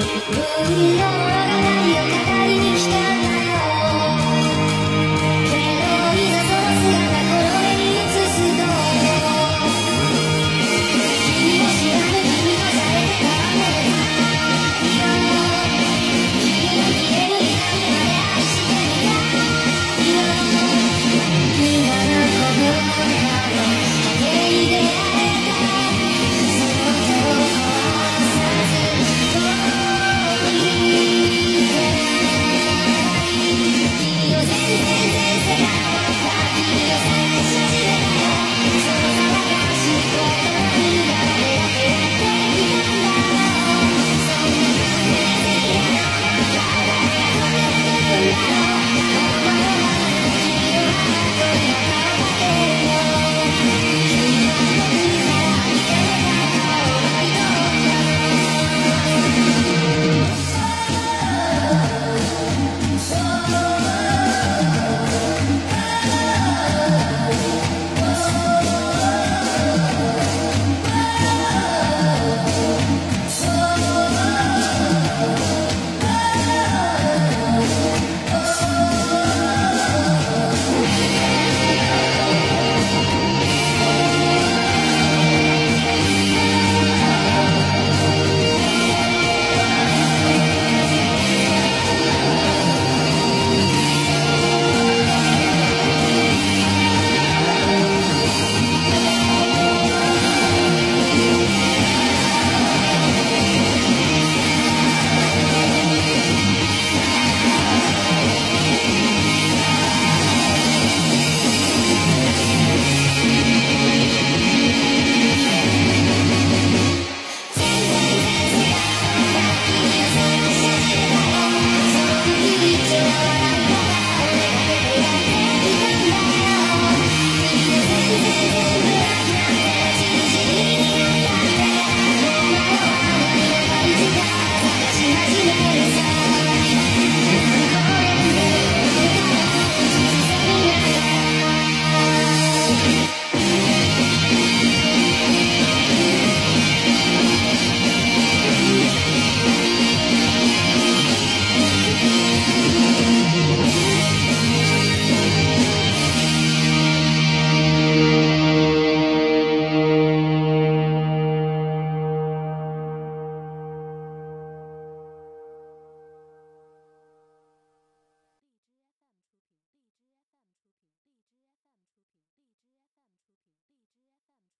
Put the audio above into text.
Ooh, yeah.